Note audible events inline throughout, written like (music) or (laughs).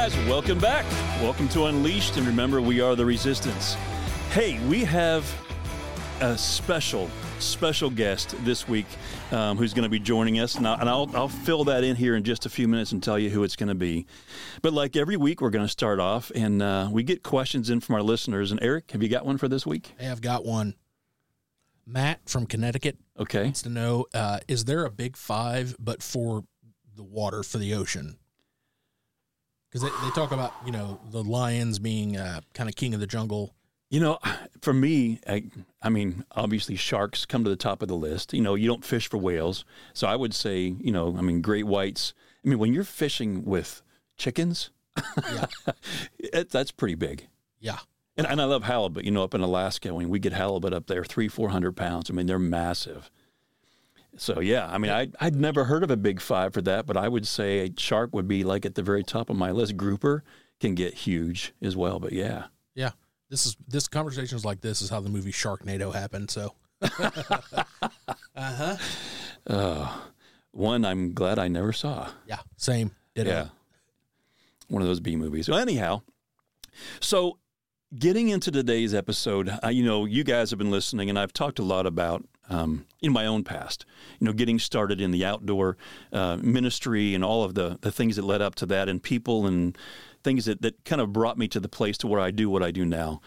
guys, welcome back. Welcome to Unleashed, and remember, we are the resistance. Hey, we have a special, special guest this week um, who's going to be joining us, and, I, will I'll fill that in here in just a few minutes and tell you who it's going to be. But like every week, we're going to start off, and uh, we get questions in from our listeners. And Eric, have you got one for this week? Hey, I've got one. Matt from Connecticut okay. wants to know: uh, Is there a Big Five, but for the water, for the ocean? Because they, they talk about you know the lions being uh, kind of king of the jungle. You know, for me, I, I, mean, obviously sharks come to the top of the list. You know, you don't fish for whales, so I would say, you know, I mean, great whites. I mean, when you're fishing with chickens, yeah. (laughs) it, that's pretty big. Yeah. And, and I love halibut. You know, up in Alaska, when we get halibut up there, three, four hundred pounds. I mean, they're massive. So yeah, I mean, I I'd never heard of a big five for that, but I would say a shark would be like at the very top of my list. Grouper can get huge as well, but yeah, yeah. This is this conversations like this is how the movie Sharknado happened. So, (laughs) uh huh. Uh, one I'm glad I never saw. Yeah, same. Ditto. Yeah, one of those B movies. Well, anyhow, so getting into today's episode, uh, you know, you guys have been listening, and I've talked a lot about um, in my own past, you know, getting started in the outdoor uh, ministry and all of the, the things that led up to that, and people and things that, that kind of brought me to the place to where I do what I do now.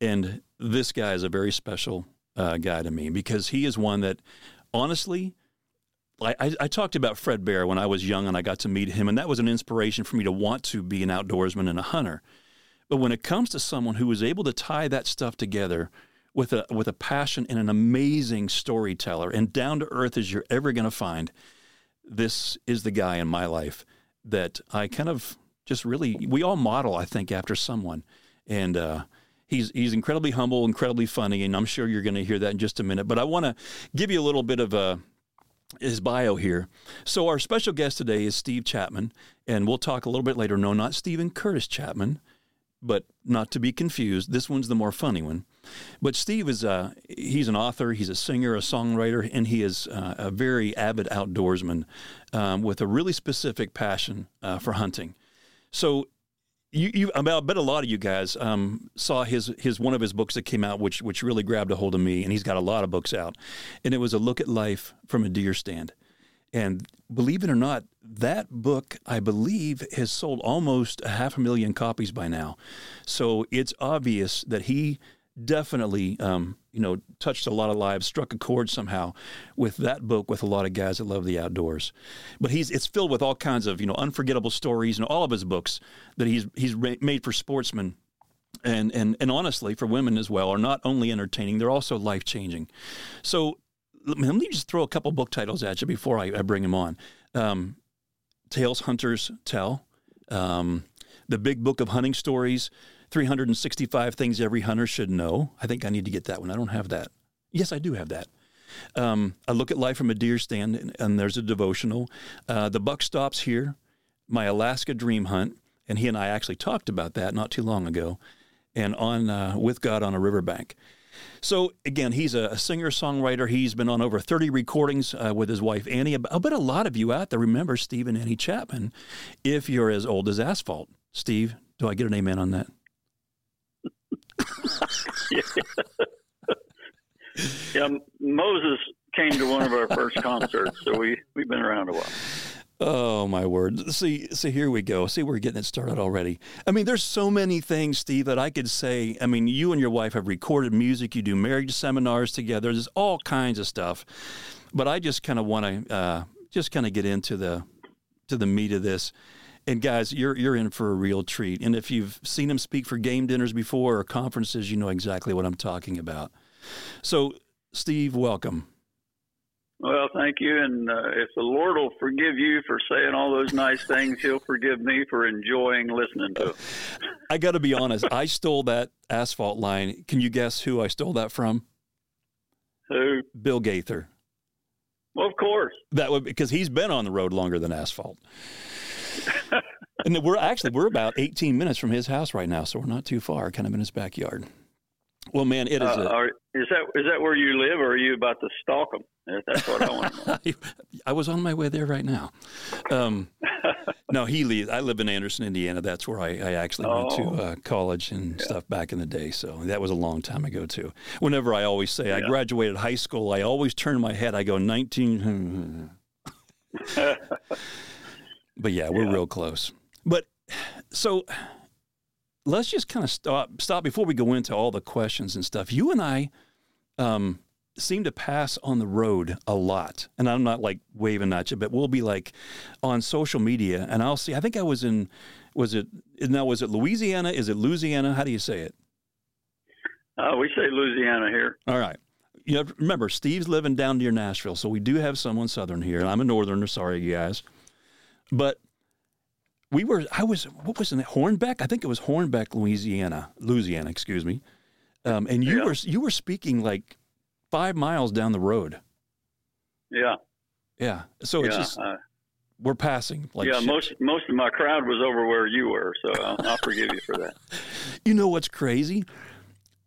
And this guy is a very special uh, guy to me because he is one that, honestly, I, I, talked about Fred Bear when I was young and I got to meet him, and that was an inspiration for me to want to be an outdoorsman and a hunter. But when it comes to someone who was able to tie that stuff together with a with a passion and an amazing storyteller and down to earth as you're ever going to find, this is the guy in my life that I kind of just really we all model I think after someone, and uh, he's he's incredibly humble, incredibly funny, and I'm sure you're going to hear that in just a minute. But I want to give you a little bit of a his bio here. So our special guest today is Steve Chapman, and we'll talk a little bit later. No, not Steven Curtis Chapman, but not to be confused. This one's the more funny one. But Steve is a, he's an author, he's a singer, a songwriter, and he is uh, a very avid outdoorsman um, with a really specific passion uh, for hunting. So you, you, I bet a lot of you guys um, saw his his one of his books that came out, which which really grabbed a hold of me, and he's got a lot of books out, and it was a look at life from a deer stand. And believe it or not, that book, I believe, has sold almost a half a million copies by now. So it's obvious that he definitely, um, you know, touched a lot of lives, struck a chord somehow with that book with a lot of guys that love the outdoors. But he's it's filled with all kinds of you know unforgettable stories, and all of his books that he's he's made for sportsmen and and and honestly for women as well are not only entertaining they're also life changing. So let me just throw a couple book titles at you before I, I bring them on. Um, Tales Hunters Tell, um, The Big Book of Hunting Stories, 365 Things Every Hunter Should Know. I think I need to get that one. I don't have that. Yes, I do have that. Um, I look at life from a deer stand, and, and there's a devotional. Uh, the buck stops here. My Alaska dream hunt, and he and I actually talked about that not too long ago. And on uh, with God on a riverbank. So again, he's a singer songwriter. He's been on over 30 recordings uh, with his wife Annie. I bet a lot of you out there remember Steve and Annie Chapman, if you're as old as Asphalt. Steve, do I get an amen on that? (laughs) yeah, Moses came to one of our first concerts, so we we've been around a while. Oh my word! See, see, here we go. See, we're getting it started already. I mean, there's so many things, Steve, that I could say. I mean, you and your wife have recorded music. You do marriage seminars together. There's all kinds of stuff. But I just kind of want to uh, just kind of get into the to the meat of this. And guys, you're you're in for a real treat. And if you've seen him speak for game dinners before or conferences, you know exactly what I'm talking about. So, Steve, welcome. Well, thank you. And uh, if the Lord will forgive you for saying all those nice (laughs) things, He'll forgive me for enjoying listening to. (laughs) I got to be honest. I stole that asphalt line. Can you guess who I stole that from? Who? Bill Gaither. Well, of course. That would because he's been on the road longer than asphalt. And we're actually we're about 18 minutes from his house right now, so we're not too far, kind of in his backyard. Well, man, it is. Uh, a, are, is that is that where you live, or are you about to stalk them? That's what I want. (laughs) I was on my way there right now. Um, no, Healy. I live in Anderson, Indiana. That's where I, I actually went Oh. to uh, college and stuff back in the day. So that was a long time ago too. Whenever I always say I graduated high school, I always turn my head. I go nineteen. (laughs) but yeah, we're Yeah. real close. But so let's just kind of stop stop before we go into all the questions and stuff. You and I um, seem to pass on the road a lot, and I'm not like waving at you, but we'll be like on social media, and I'll see. I think I was in. Was it now? Was it Louisiana? Is it Louisiana? How do you say it? Uh, we say Louisiana here. All right. You know, remember, Steve's living down near Nashville, so we do have someone southern here. and I'm a northerner. Sorry, you guys, but we were. I was. What was it? Hornbeck. I think it was Hornbeck, Louisiana. Louisiana, excuse me. Um, and you Yeah. were you were speaking like five miles down the road. Yeah, Yeah. So it's just uh, we're passing. Like yeah. shit. Most most of my crowd was over where you were, so I'll, I'll forgive you for that. (laughs) You know what's crazy?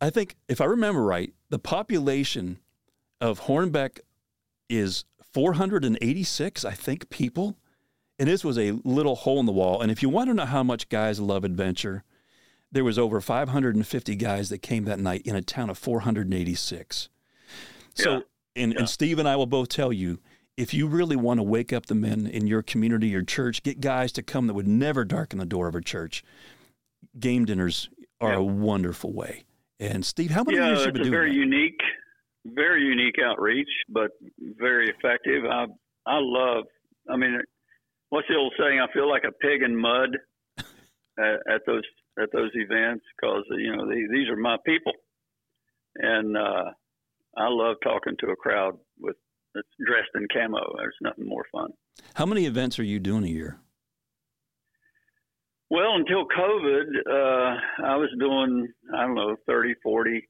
I think if I remember right, the population of Hornbeck is 486, I think, people. And this was a little hole in the wall. And if you want to know how much guys love adventure, there was over 550 guys that came that night in a town of 486. So, Yeah. and, Yeah. and Steve and I will both tell you, if you really want to wake up the men in your community, your church, get guys to come that would never darken the door of a church. Game dinners are Yeah. a wonderful way. And Steve, how many yeah, years you been a doing very that? unique, very unique outreach, but very effective. I I love. I mean, what's the old saying? I feel like a pig in mud (laughs) at, at those at those events because you know they, these are my people, and uh, I love talking to a crowd with that's dressed in camo. There's nothing more fun. How many events are you doing a year? Well, until COVID, uh, I was doing, I don't know, 30, 40,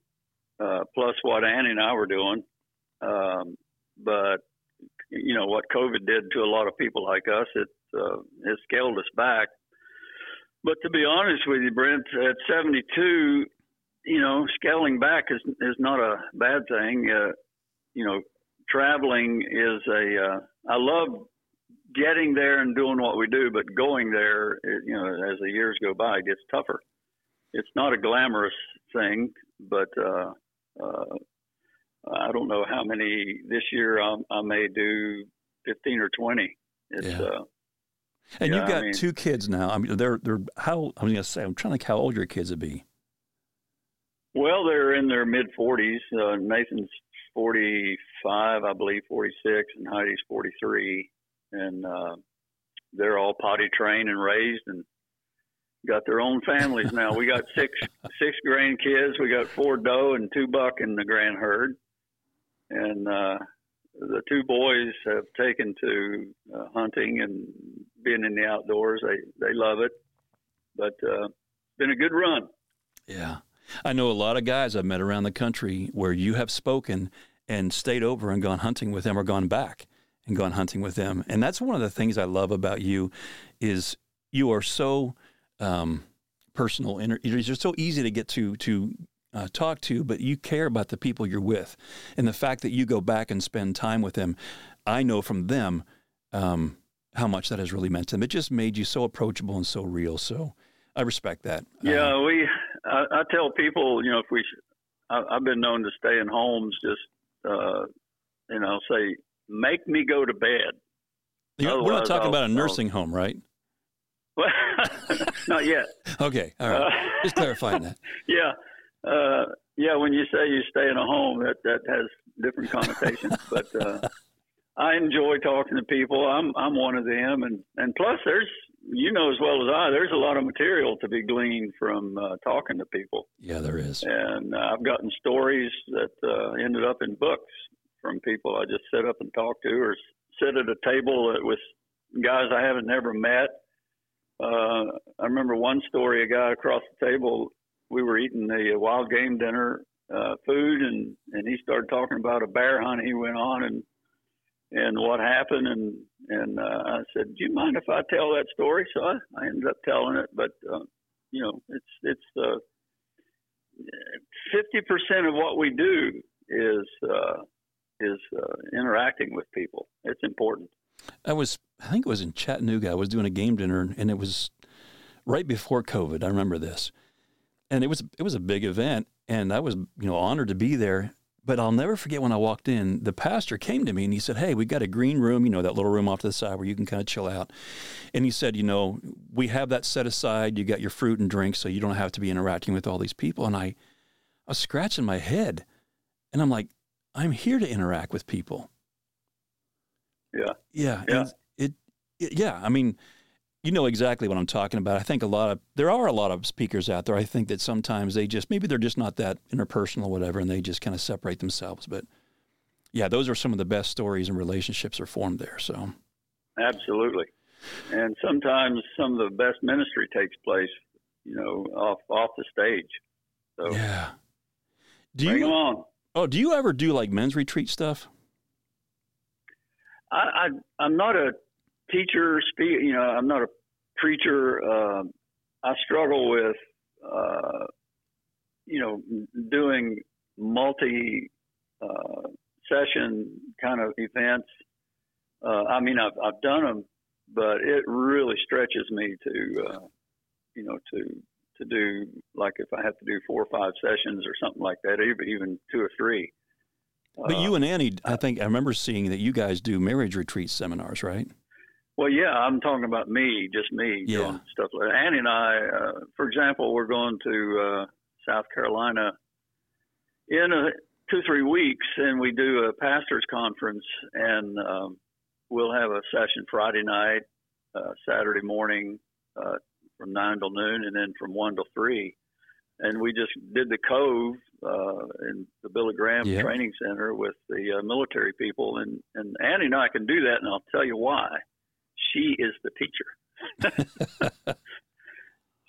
uh, plus what Annie and I were doing. Um, but, you know, what COVID did to a lot of people like us, it, uh, it scaled us back. But to be honest with you, Brent, at 72, you know, scaling back is, is not a bad thing. Uh, you know, traveling is a, uh, I love getting there and doing what we do, but going there, it, you know, as the years go by, it gets tougher. It's not a glamorous thing, but uh, uh, I don't know how many this year. i I may do fifteen or twenty. It's Yeah. uh, And Yeah, you've I got mean- two kids now. I mean, they're they're how I'm gonna say. I'm trying to think how old your kids would be. well, they're in their mid forties. Uh, Nathan's forty five, I believe, forty six, and Heidi's forty three, and uh, they're all potty trained and raised and got their own families now. We got six (laughs) six grandkids. We got four doe and two buck in the grand herd, and uh, the two boys have taken to uh, hunting and being in the outdoors. They they love it, but uh, it's been a good run. Yeah, I know a lot of guys I've met around the country where you have spoken and stayed over and gone hunting with them, or gone back and gone hunting with them. And that's one of the things I love about you is you are so um, personal you're so easy to get to to uh, talk to, but you care about the people you're with, and the fact that you go back and spend time with them. I know from them um, how much that has really meant to them. It just made you so approachable and so real. So I respect that. Yeah, Um, we. I, I tell people, you know, if we, I, I've been known to stay in homes, just, uh, you know, say, make me go to bed. we're not talking I'll- about a I'll- nursing home, right? Well, (laughs) not yet. (laughs) Okay, all right. Uh, Just clarifying that. (laughs) yeah, uh, yeah. When you say you stay in a home, that that has different connotations. (laughs) but uh, I enjoy talking to people. I'm I'm one of them, and and plus, there's you know as well as I, there's a lot of material to be gleaned from uh, talking to people. Yeah, there is. and uh, I've gotten stories that uh, ended up in books from people I just sit up and talk to, or sit at a table with guys I haven't never met. Uh, I remember one story: a guy across the table, we were eating the wild game dinner uh, food, and and he started talking about a bear hunt he went on, and and what happened, and and uh, I said, "Do you mind if I tell that story?" So I, I ended up telling it, but uh, you know, it's it's uh, fifty percent of what we do is uh, is uh, interacting with people. It's important. I was, I think it was in Chattanooga. I was doing a game dinner, and it was right before COVID. I remember this, and it was it was a big event, and I was you know honored to be there. But I'll never forget when I walked in, the pastor came to me and he said, Hey, we've got a green room, you know, that little room off to the side where you can kind of chill out. And he said, You know, we have that set aside. You got your fruit and drinks, so you don't have to be interacting with all these people. And I, I was scratching my head and I'm like, I'm here to interact with people. Yeah. Yeah. Yeah. It, it, yeah. I mean, you know exactly what I'm talking about. I think a lot of there are a lot of speakers out there. I think that sometimes they just maybe they're just not that interpersonal or whatever, and they just kind of separate themselves. But yeah, those are some of the best stories and relationships are formed there. So Absolutely. And sometimes some of the best ministry takes place, you know, off off the stage. So yeah. Do bring them you on. oh do you ever do like men's retreat stuff? I, I I'm not a teacher, speak. You know, I'm not a preacher. Uh, I struggle with, uh, you know, doing multi uh, session kind of events. Uh, I mean, I've I've done them, but it really stretches me to, uh, you know, to to do like if I have to do four or five sessions or something like that, even even two or three. But Uh, you and Annie, I think I remember seeing that you guys do marriage retreat seminars, right? Well, yeah, I'm talking about me, just me Yeah. doing stuff like that. Annie and I, uh, for example, we're going to uh, South Carolina in a, two, three weeks, and we do a pastors' conference, and um, we'll have a session Friday night, uh, Saturday morning uh, from 9 till noon, and then from 1 till 3. And we just did the Cove uh, in the Billy Graham Yeah. Training Center with the uh, military people, and, and Annie and I can do that, and I'll tell you why she is the teacher. (laughs)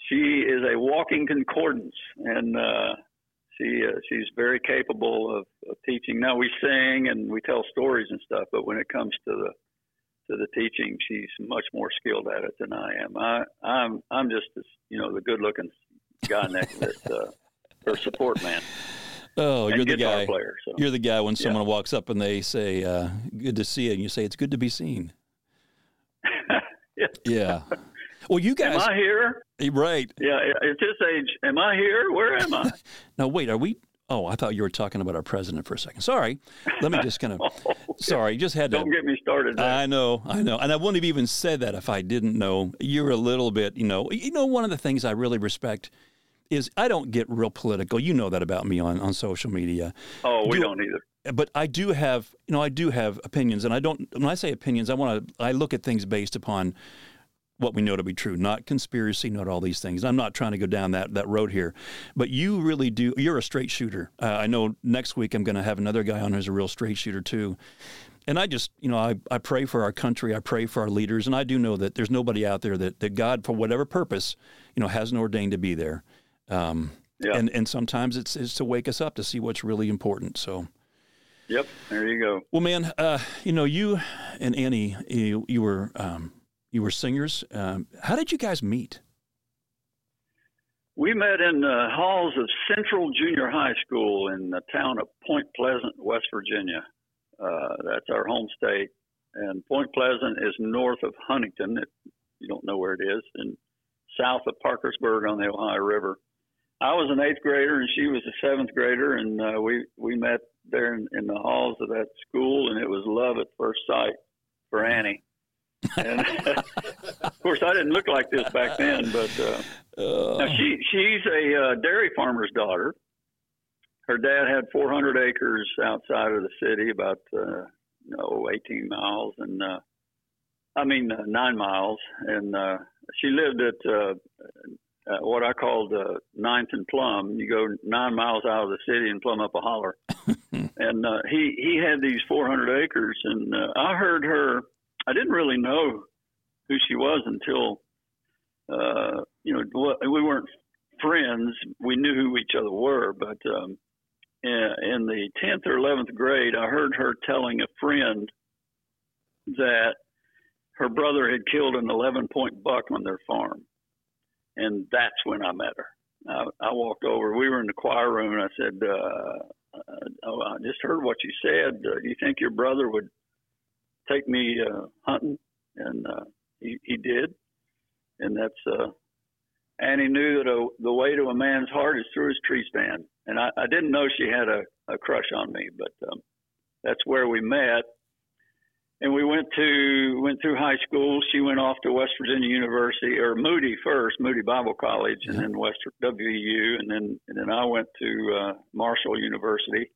she is a walking concordance, and uh, she uh, she's very capable of, of teaching. Now we sing and we tell stories and stuff, but when it comes to the to the teaching, she's much more skilled at it than I am. I I'm I'm just you know the good looking guy next that uh, her support man Oh, and you're the guy. player. So You're the guy when someone walks up and they say, uh, "Good to see you," and you say, "It's good to be seen." (laughs) Yeah. Well, you guys. am I here? Eh, right? Yeah, at this age, am I here? Where am I? (laughs) Now, wait, are we? Oh, I thought you were talking about our president for a second. Sorry. Let me just kind of. (laughs) Oh, sorry, just had to. Don't get me started. There. I know, I know, and I wouldn't have even said that if I didn't know. You're a little bit, you know. You know, one of the things I really respect is I don't get real political. You know that about me on on social media. oh, we do- don't either. But I do have, you know, I do have opinions, and I don't. When I say opinions, I want to. I look at things based upon what we know to be true, not conspiracy, not all these things. I'm not trying to go down that that road here, but you really do. You're a straight shooter. Uh, I know next week I'm going to have another guy on who's a real straight shooter too. And I just, you know, I, I pray for our country. I pray for our leaders. And I do know that there's nobody out there that, that God, for whatever purpose, you know, hasn't ordained to be there. Um, Yeah. and, and sometimes it's, it's to wake us up to see what's really important. So, Yep. There you go. well, man, uh, you know, you and Annie, you, you were um, you were singers. Um, how did you guys meet? We met in the halls of Central Junior High School in the town of Point Pleasant, West Virginia. Uh, that's our home state. And Point Pleasant is north of Huntington, if you don't know where it is, and south of Parkersburg on the Ohio River. I was an eighth grader and she was a seventh grader, and uh, we we met there in, in the halls of that school, and it was love at first sight for Annie. And (laughs) of course, I didn't look like this back then, but uh, Uh, now she she's a uh, dairy farmer's daughter. Her dad had 400 acres outside of the city, about uh, no 18 miles, and uh, I mean uh, nine miles, and uh, she lived at uh, uh, what I called uh, Ninth and Plum. You go nine miles out of the city and plumb up a holler, (laughs) and uh, he he had these 400 acres, and uh, I heard her. I didn't really know who she was until uh, you know, we weren't friends. We knew who each other were, but um, in, in the 10th or 11th grade, I heard her telling a friend that her brother had killed an 11 point buck on their farm. And that's when I met her. I, I walked over. We were in the choir room, and I said, uh, uh, "Oh, I just heard what you said. Uh, do you think your brother would take me uh, hunting?" And uh, he he did, and that's. Uh, Annie knew that a, the way to a man's heart is through his tree stand, and I, I didn't know she had a, a crush on me, but um, that's where we met and we went to went through high school. She went off to West Virginia University or Moody first, Moody Bible College, and then West WVU, and then and then I went to uh, Marshall University,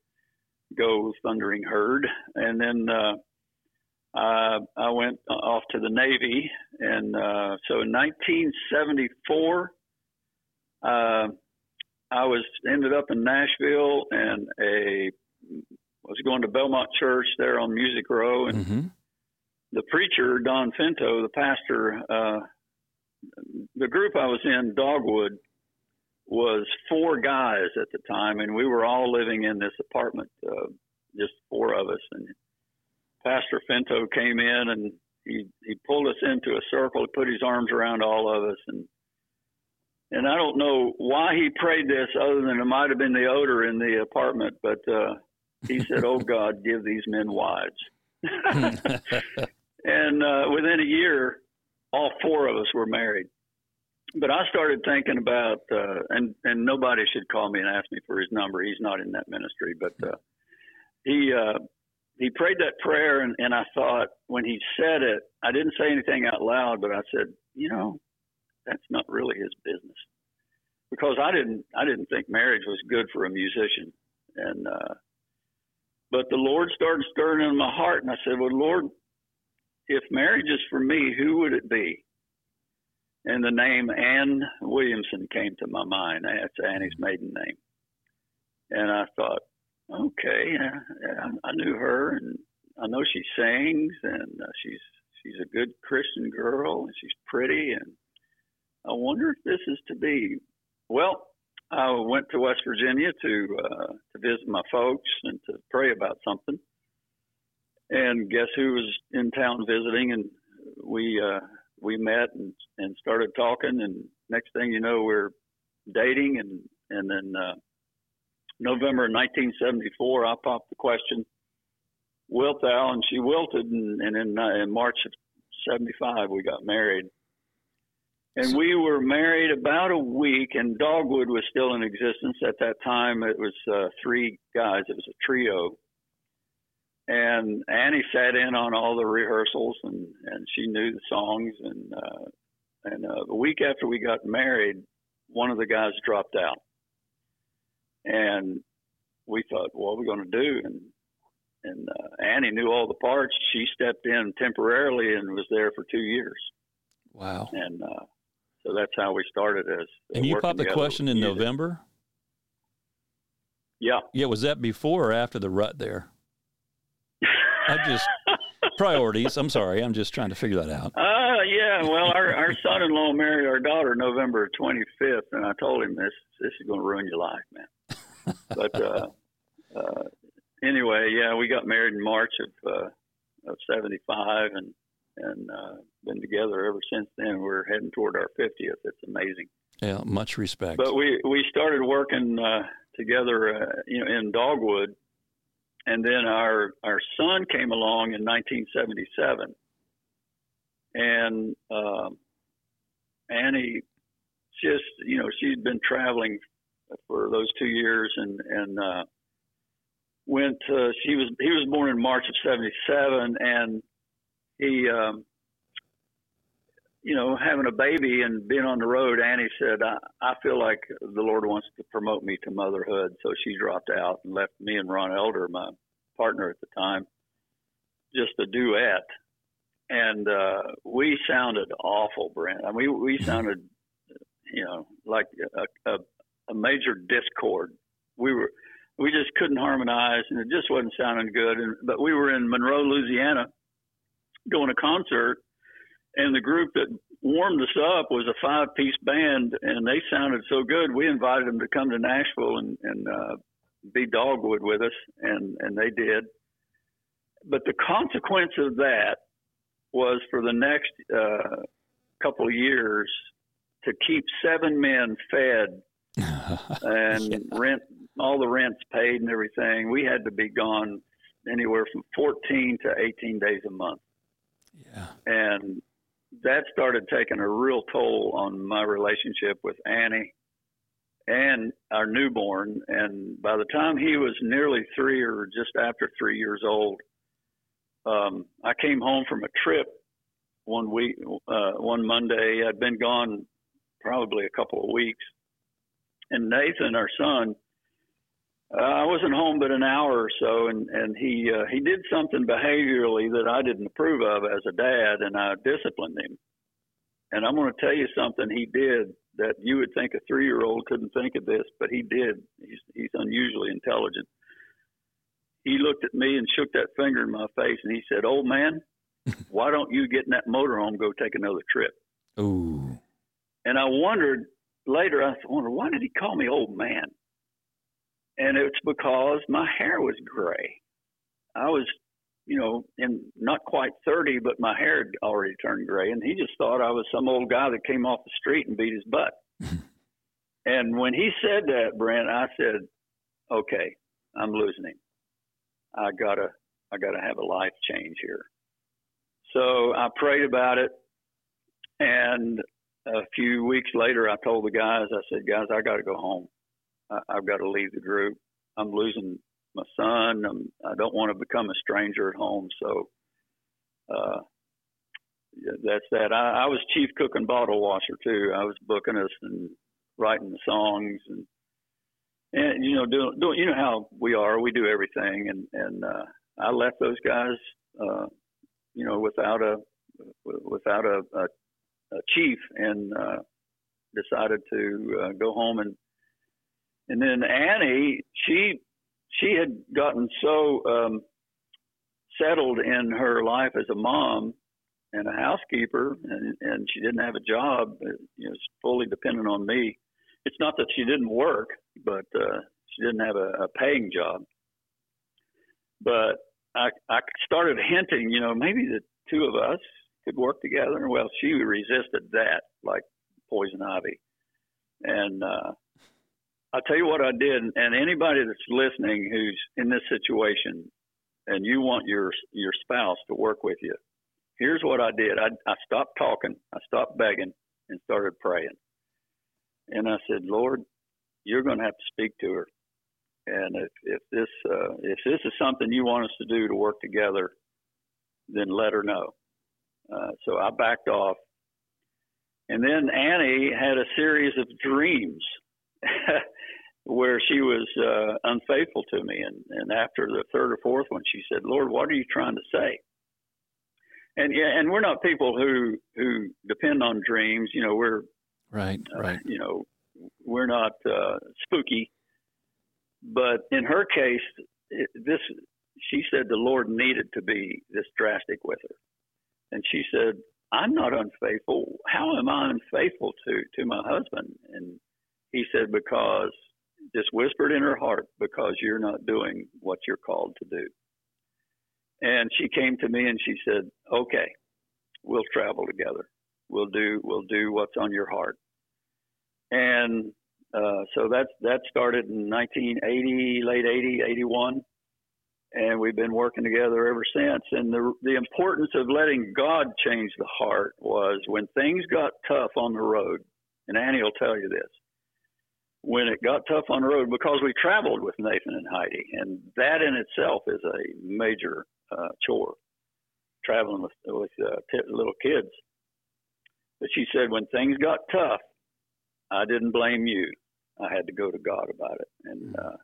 go Thundering Herd, and then uh, I I went off to the Navy, and uh, so in 1974, uh, I was ended up in Nashville, and a was going to Belmont Church there on Music Row, and mm-hmm. the preacher Don Finto, the pastor, uh, the group I was in, Dogwood, was four guys at the time, and we were all living in this apartment, uh, just four of us. And Pastor Finto came in and he he pulled us into a circle, put his arms around all of us, and and I don't know why he prayed this, other than it might have been the odor in the apartment, but. uh he said, "Oh God, give these men wives." (laughs) and uh, within a year, all four of us were married. But I started thinking about, uh, and and nobody should call me and ask me for his number. He's not in that ministry, but uh, he uh, he prayed that prayer, and, and I thought when he said it, I didn't say anything out loud, but I said, you know, that's not really his business, because I didn't I didn't think marriage was good for a musician, and uh, but the Lord started stirring in my heart, and I said, Well, Lord, if marriage is for me, who would it be? And the name Ann Williamson came to my mind. That's Annie's maiden name. And I thought, okay, I, I knew her, and I know she sings, and uh, she's she's a good Christian girl, and she's pretty, and I wonder if this is to be. Well, I went to West Virginia to uh, to visit my folks and to pray about something. And guess who was in town visiting? And we uh, we met and and started talking. And next thing you know, we're dating. And and then uh, November 1974, I popped the question, "Wilt thou?" And she wilted. And, and in, uh, in March of '75, we got married. And we were married about a week, and Dogwood was still in existence at that time. It was uh, three guys, it was a trio. And Annie sat in on all the rehearsals, and, and she knew the songs. And uh, and uh, a week after we got married, one of the guys dropped out, and we thought, what are we going to do? And and uh, Annie knew all the parts. She stepped in temporarily and was there for two years. Wow. And uh, so that's how we started as. And you popped the question in music. November. Yeah. Yeah. Was that before or after the rut there? I just priorities. I'm sorry. I'm just trying to figure that out. Uh, yeah. Well, our, our son-in-law married our daughter November 25th, and I told him this this is going to ruin your life, man. but uh, uh, anyway, yeah, we got married in March of uh, of '75, and and uh, been together ever since then. We're heading toward our 50th. It's amazing. Yeah, much respect. But we we started working uh, together, uh, you know, in Dogwood, and then our our son came along in 1977, and um, Annie just you know she'd been traveling for those two years and and uh, went. Uh, she was he was born in March of '77, and he, um, you know, having a baby and being on the road, Annie said, I, I feel like the Lord wants to promote me to motherhood. So she dropped out and left me and Ron Elder, my partner at the time, just a duet. And uh, we sounded awful, Brent. I mean, we, we sounded, you know, like a, a, a major discord. We were, we just couldn't harmonize, and it just wasn't sounding good. And but we were in Monroe, Louisiana, doing a concert, and the group that warmed us up was a five piece band, and they sounded so good. We invited them to come to Nashville and, and uh, be Dogwood with us, and, and they did. But the consequence of that was for the next uh, couple of years to keep seven men fed (laughs) and yeah. rent, all the rents paid and everything. We had to be gone anywhere from 14 to 18 days a month. Yeah. And that started taking a real toll on my relationship with Annie and our newborn. And by the time he was nearly three or just after three years old, um, I came home from a trip one week, uh, one Monday. I'd been gone probably a couple of weeks, and Nathan, our son, uh, I wasn't home but an hour or so, and and he uh, he did something behaviorally that I didn't approve of as a dad, and I disciplined him. And I'm going to tell you something he did that you would think a three year old couldn't think of this, but he did. He's he's unusually intelligent. He looked at me and shook that finger in my face, and he said, "Old man, (laughs) why don't you get in that motorhome, go take another trip?" Ooh. And I wondered later. I wondered why did he call me old man? And it's because my hair was gray. I was, you know, in not quite 30, but my hair had already turned gray, and he just thought I was some old guy that came off the street and beat his butt. (laughs) and when he said that, Brent, I said, "Okay, I'm losing him. I gotta, I gotta have a life change here." So I prayed about it, and a few weeks later, I told the guys, I said, "Guys, I got to go home." I, I've got to leave the group. I'm losing my son. I'm, I don't want to become a stranger at home. So uh, that's that. I, I was chief cook and bottle washer too. I was booking us and writing the songs and and you know doing doing you know how we are. We do everything and and uh, I left those guys uh, you know without a without a, a, a chief and uh, decided to uh, go home and and then Annie, she she had gotten so um, settled in her life as a mom and a housekeeper, and, and she didn't have a job. You know, fully dependent on me. It's not that she didn't work, but uh, she didn't have a, a paying job. But I, I started hinting, you know, maybe the two of us could work together. Well, she resisted that like poison ivy, and uh, I'll tell you what I did, and anybody that's listening who's in this situation, and you want your your spouse to work with you, here's what I did. I, I stopped talking, I stopped begging, and started praying. And I said, Lord, you're going to have to speak to her, and if if this uh, if this is something you want us to do to work together, then let her know. Uh, so I backed off, and then Annie had a series of dreams. (laughs) where she was uh, unfaithful to me. And, and after the third or fourth one, she said, Lord, what are you trying to say? And yeah, and we're not people who who depend on dreams. You know, we're right, uh, right. You know, we're not uh, spooky. But in her case, it, this she said the Lord needed to be this drastic with her, and she said, "I'm not unfaithful. How am I unfaithful to to my husband?" And he said, "Because just whispered in her heart because you're not doing what you're called to do. And she came to me and she said, "Okay, we'll travel together. We'll do we'll do what's on your heart." And uh, so that that started in 1980, late 80, 81, and we've been working together ever since. And the the importance of letting God change the heart was when things got tough on the road. And Annie will tell you this when it got tough on the road because we traveled with Nathan and Heidi, and that in itself is a major uh, chore, traveling with with uh, t- little kids. But she said when things got tough, I didn't blame you. I had to go to God about it, and uh,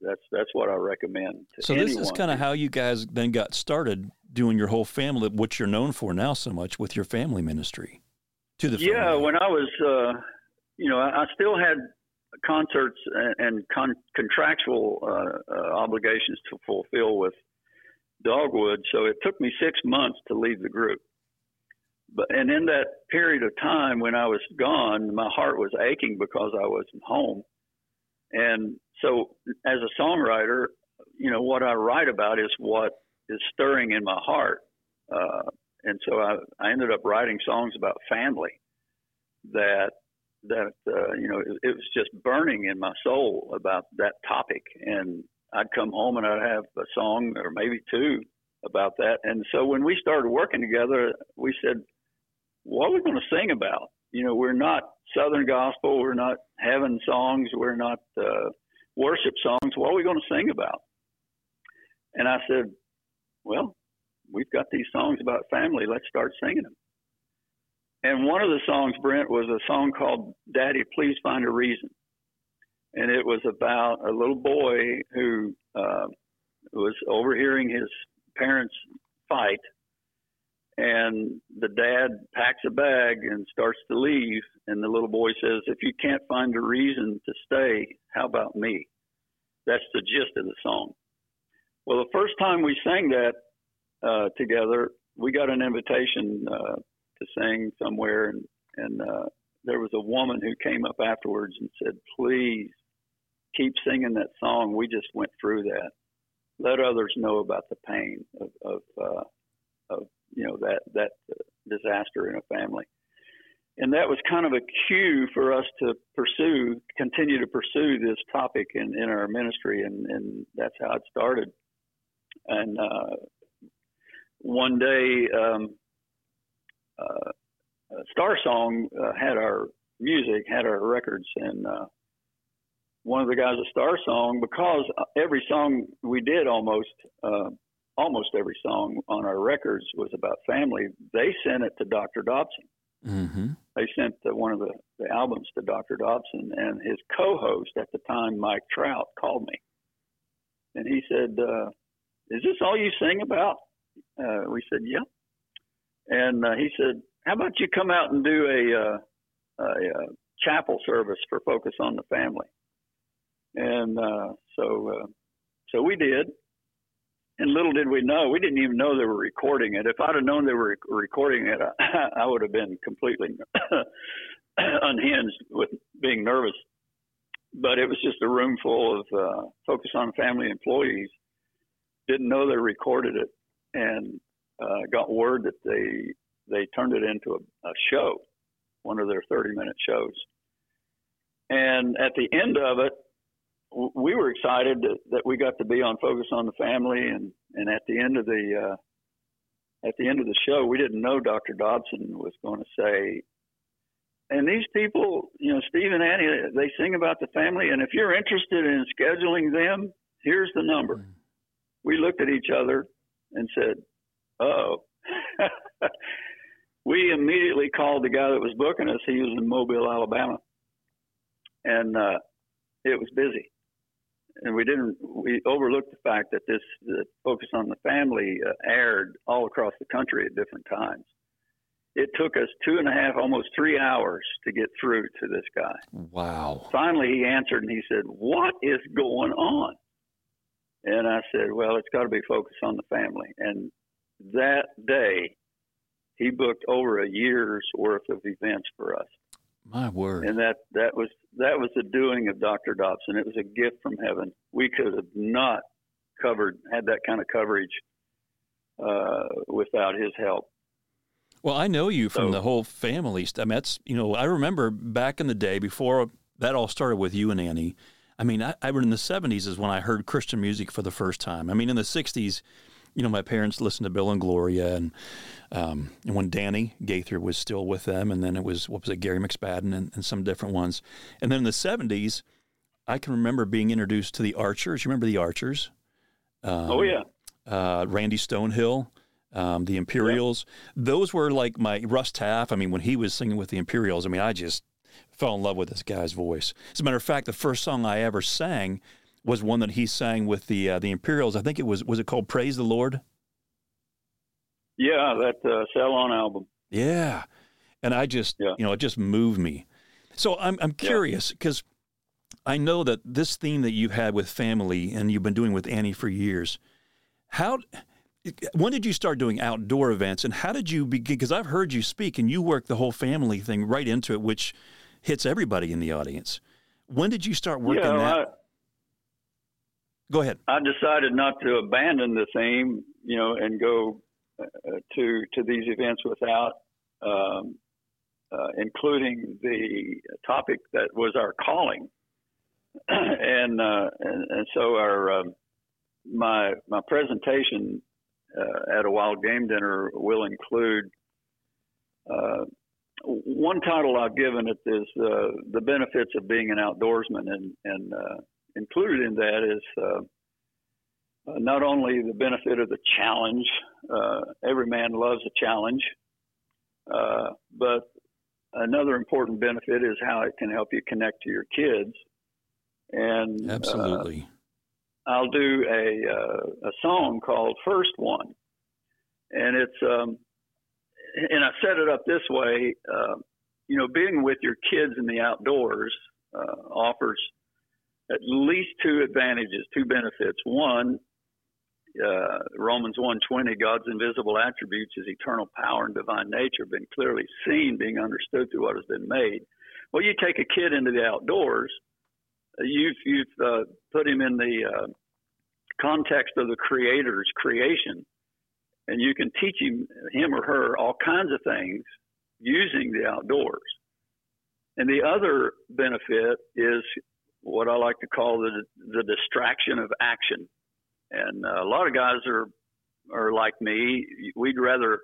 that's that's what I recommend. so this is kind of how you guys then got started doing your whole family, what you're known for now so much with your family ministry. To the yeah, family. when I was, uh, you know, I, I still had concerts and con- contractual uh, uh, obligations to fulfill with Dogwood. So it took me six months to leave the group. But and in that period of time when I was gone, my heart was aching because I wasn't home. And so, as a songwriter, you know what I write about is what is stirring in my heart. Uh, and so I, I ended up writing songs about family that that uh, you know it, it was just burning in my soul about that topic, and I'd come home and I'd have a song or maybe two about that. And so when we started working together, we said, "What are we going to sing about?" You know, we're not Southern gospel, we're not heaven songs, we're not uh, worship songs. What are we going to sing about? And I said, "Well, we've got these songs about family. Let's start singing them." And one of the songs, Brent, was a song called Daddy, Please Find a Reason. And it was about a little boy who uh, was overhearing his parents fight. And the dad packs a bag and starts to leave. And the little boy says, If you can't find a reason to stay, how about me? That's the gist of the song. Well, the first time we sang that uh, together, we got an invitation uh, to sing somewhere, and and uh, there was a woman who came up afterwards and said, "Please keep singing that song. We just went through that. Let others know about the pain of of, uh, of you know that that disaster in a family." And that was kind of a cue for us to pursue, continue to pursue this topic in, in our ministry, and, and that's how it started. And uh, one day, um, uh, Star Song uh, had our music, had our records, and uh, one of the guys at Star Song, because every song we did almost, uh, almost every song on our records was about family. They sent it to Dr. Dobson. Mm-hmm. They sent the, one of the, the albums to Dr. Dobson, and his co-host at the time, Mike Trout, called me, and he said, uh, "Is this all you sing about?" Uh, we said, "Yeah." And uh, he said, "How about you come out and do a, uh, a, a chapel service for Focus on the Family?" And uh, so, uh, so we did. And little did we know, we didn't even know they were recording it. If I'd have known they were recording it, I, (laughs) I would have been completely (coughs) unhinged with being nervous. But it was just a room full of uh, Focus on Family employees. Didn't know they recorded it, and uh, got word that they they turned it into a, a show, one of their 30 minute shows. And at the end of it, we were excited that, that we got to be on Focus on the Family, and and at the end of the uh, at the end of the show, we didn't know Dr. Dobson was going to say. And these people, you know, Steve and Annie, they sing about the family. And if you're interested in scheduling them, here's the number. Mm. We looked at each other and said, oh. (laughs) we immediately called the guy that was booking us. He was in Mobile, Alabama, and uh, it was busy. And we didn't. We overlooked the fact that this the focus on the family uh, aired all across the country at different times. It took us two and a half, almost three hours to get through to this guy. Wow. Finally, he answered and he said, "What is going on?" And I said, "Well, it's got to be focused on the family." And that day, he booked over a year's worth of events for us. My word! And that that was that was the doing of Dr. Dobson. It was a gift from heaven. We could have not covered had that kind of coverage uh, without his help. Well, I know you from so, the whole family. I mean, that's you know, I remember back in the day before that all started with you and Annie. I mean, I, I in the '70s is when I heard Christian music for the first time. I mean, in the '60s you know, my parents listened to Bill and Gloria, and, um, and when Danny Gaither was still with them, and then it was what was it, Gary McSpadden, and, and some different ones, and then in the '70s, I can remember being introduced to the Archers. You remember the Archers? Um, oh yeah. Uh, Randy Stonehill. Um, the Imperials. Yeah. Those were like my Russ Taff. I mean, when he was singing with the Imperials, I mean, I just fell in love with this guy's voice. As a matter of fact, the first song I ever sang was one that he sang with the uh, the Imperials. I think it was was it called "Praise the Lord." Yeah, that uh, Sail On album. Yeah, and I just yeah. you know it just moved me. So I'm I'm curious because yeah. I know that this theme that you've had with family and you've been doing with Annie for years. How when did you start doing outdoor events and how did you begin because i've heard you speak and you work the whole family thing right into it which hits everybody in the audience when did you start working yeah, that Go ahead. I decided not to abandon the theme, you know, and go uh, to to these events without um, uh, including the topic that was our calling. (clears throat) and, uh, and, and so our um, my my presentation uh, at a wild game dinner will include uh, one title I've given it is uh, the benefits of being an outdoorsman, and, and included in that is uh, uh, not only the benefit of the challenge. every man loves a challenge, but another important benefit is how it can help you connect to your kids. And absolutely, I'll do a a song called First One, and it's um, and I set it up this way. Uh, you know, being with your kids in the outdoors uh, offers at least two advantages, two benefits. One, uh, Romans 1:20, God's invisible attributes, His eternal power and divine nature, have been clearly seen, being understood through what has been made. Well, you take a kid into the outdoors, you've you've uh, put him in the uh, context of the Creator's creation, and you can teach him, him or her, all kinds of things using the outdoors. And the other benefit is what I like to call the the distraction of action. And uh, a lot of guys are are like me. We'd rather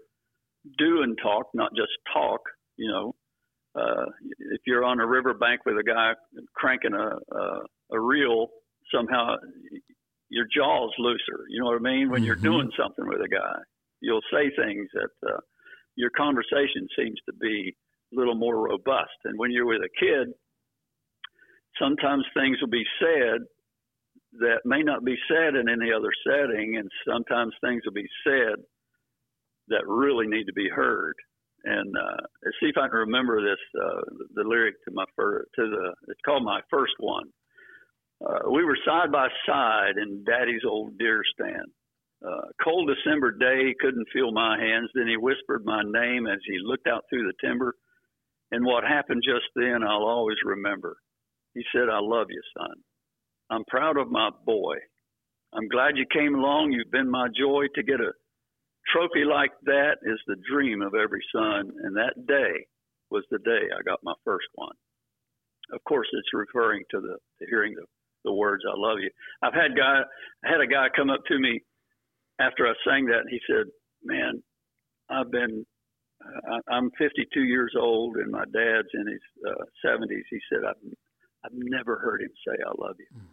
do and talk, not just talk. You know, uh, if you're on a riverbank with a guy cranking a a, a reel, somehow your jaw's looser. You know what I mean? When mm-hmm. you're doing something with a guy, you'll say things that uh, your conversation seems to be a little more robust. And when you're with a kid, sometimes things will be said that may not be said in any other setting, and sometimes things will be said that really need to be heard. And uh, see if I can remember this, uh, the lyric to my first, to the, it's called my first one. Uh, we were side by side in Daddy's old deer stand. Uh, cold December day, couldn't feel my hands. Then he whispered my name as he looked out through the timber. And what happened just then, I'll always remember. He said, I love you, son. I'm proud of my boy. I'm glad you came along. You've been my joy. To get a trophy like that is the dream of every son. And that day was the day I got my first one. Of course, it's referring to the to hearing the the words "I love you." I've had guy I had a guy come up to me after I sang that, and he said, "Man, I've been I'm 52 years old, and my dad's in his uh, 70s." He said, "I've I've never heard him say I love you," mm.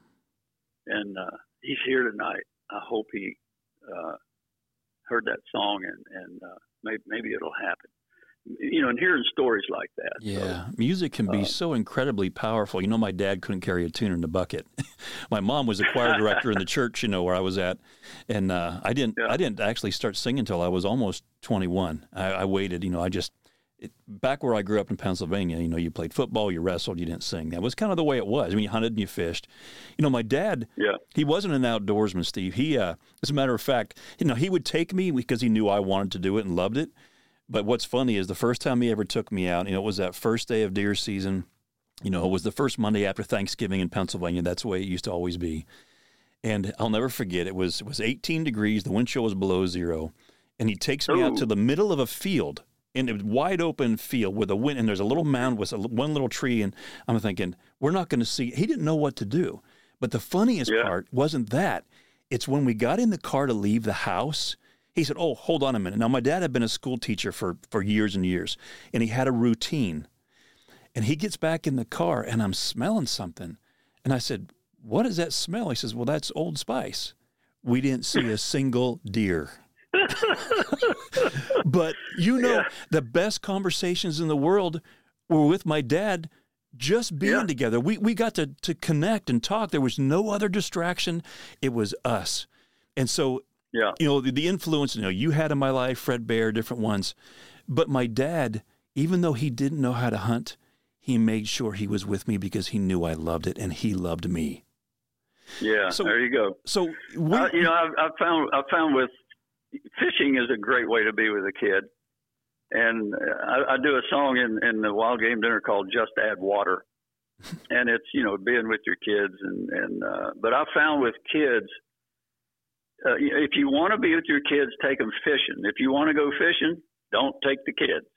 and uh, he's here tonight. I hope he uh, heard that song, and and uh, maybe maybe it'll happen you know, and hearing stories like that. Yeah, so, music can be uh, so incredibly powerful. You know, my dad couldn't carry a tune in the bucket. (laughs) my mom was a choir director in the (laughs) church, you know, where I was at, and uh, I didn't. Yeah. I didn't actually start singing until I was almost twenty one. I, I, waited. You know, I just. It, back where I grew up in Pennsylvania, you know, you played football, you wrestled, you didn't sing. That was kind of the way it was. I mean, you hunted and you fished. You know, my dad, yeah. he wasn't an outdoorsman, Steve. He, uh, as a matter of fact, you know, he would take me because he knew I wanted to do it and loved it but what's funny is the first time he ever took me out, you know, it was that first day of deer season. You know, it was the first Monday after Thanksgiving in Pennsylvania. That's the way it used to always be. And I'll never forget, it was it was 18 degrees, the wind chill was below zero. And he takes me Ooh. out to the middle of a field in a wide open field with a wind, and there's a little mound with a, one little tree. And I'm thinking, we're not going to see. He didn't know what to do. But the funniest yeah. part wasn't that. It's when we got in the car to leave the house he said, Oh, hold on a minute. Now, my dad had been a school teacher for, for years and years, and he had a routine. And he gets back in the car, and I'm smelling something. And I said, What is that smell? He says, Well, that's Old Spice. We didn't see a (laughs) single deer. (laughs) but you know, yeah. the best conversations in the world were with my dad just being yeah. together. We, we got to, to connect and talk. There was no other distraction. It was us. And so yeah. You know, the, the influence, you know, you had in my life, Fred Bear, different ones. But my dad, even though he didn't know how to hunt, he made sure he was with me because he knew I loved it and he loved me. Yeah, so, there you go. So we, uh, you know, I've, I've, found I've found with fishing is a great way to be with a kid, and I, I do a song in in the wild game dinner called "Just Add Water," (laughs) and it's you know being with your kids and and uh, but I found with kids uh, if you want to be with your kids, take them fishing. If you want to go fishing, don't take the kids.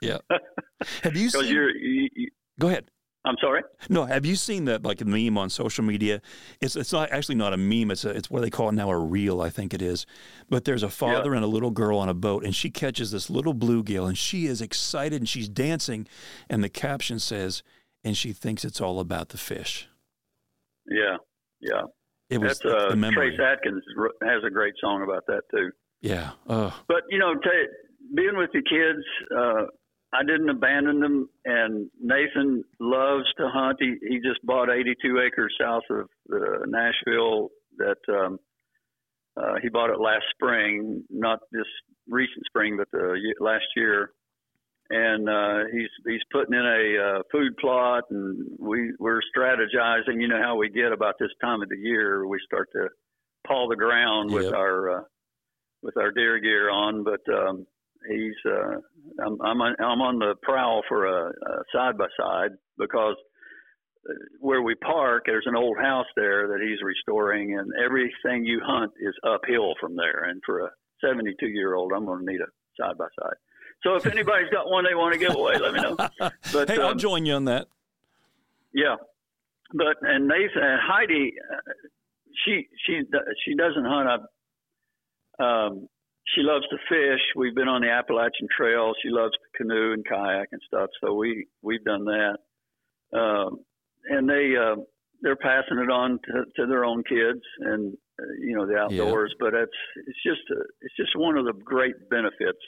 Yeah. (laughs) Have you seen? you're, you, you, Go ahead. I'm sorry. No, have you seen that like a meme on social media? It's it's not actually not a meme. It's a, it's what they call it now a reel, I think it is. But there's a father and a little girl on a boat, and she catches this little bluegill, and she is excited and she's dancing, and the caption says, "And she thinks it's all about the fish." Yeah, yeah. It was That's uh, the memory. Trace Atkins has a great song about that too. Yeah. Oh, But you know, ta being with the kids, uh, I didn't abandon them. And Nathan loves to hunt. He he just bought 82 acres south of uh, Nashville. That um, uh, he bought it last spring, not this recent spring, but the last year. And uh, he's he's putting in a uh, food plot, and we we're strategizing. You know how we get about this time of the year, we start to paw the ground with our uh, with our deer gear on, but um, he's uh, I'm I'm on, I'm on the prowl for a side by side because uh, where we park, there's an old house there that he's restoring, and everything you hunt is uphill from there. And for a 72 year old, I'm going to need a side by side. So if (laughs) anybody's got one they want to give away, let me know. But hey, I'll um, join you on that. yeah, but and Nathan and Heidi, uh, she she she doesn't hunt. I, um, she loves to fish. We've been on the Appalachian Trail. She loves to canoe and kayak and stuff. So we we've done that. Um, and they uh, they're passing it on to, to their own kids and uh, you know the outdoors. But it's it's just a, it's just one of the great benefits.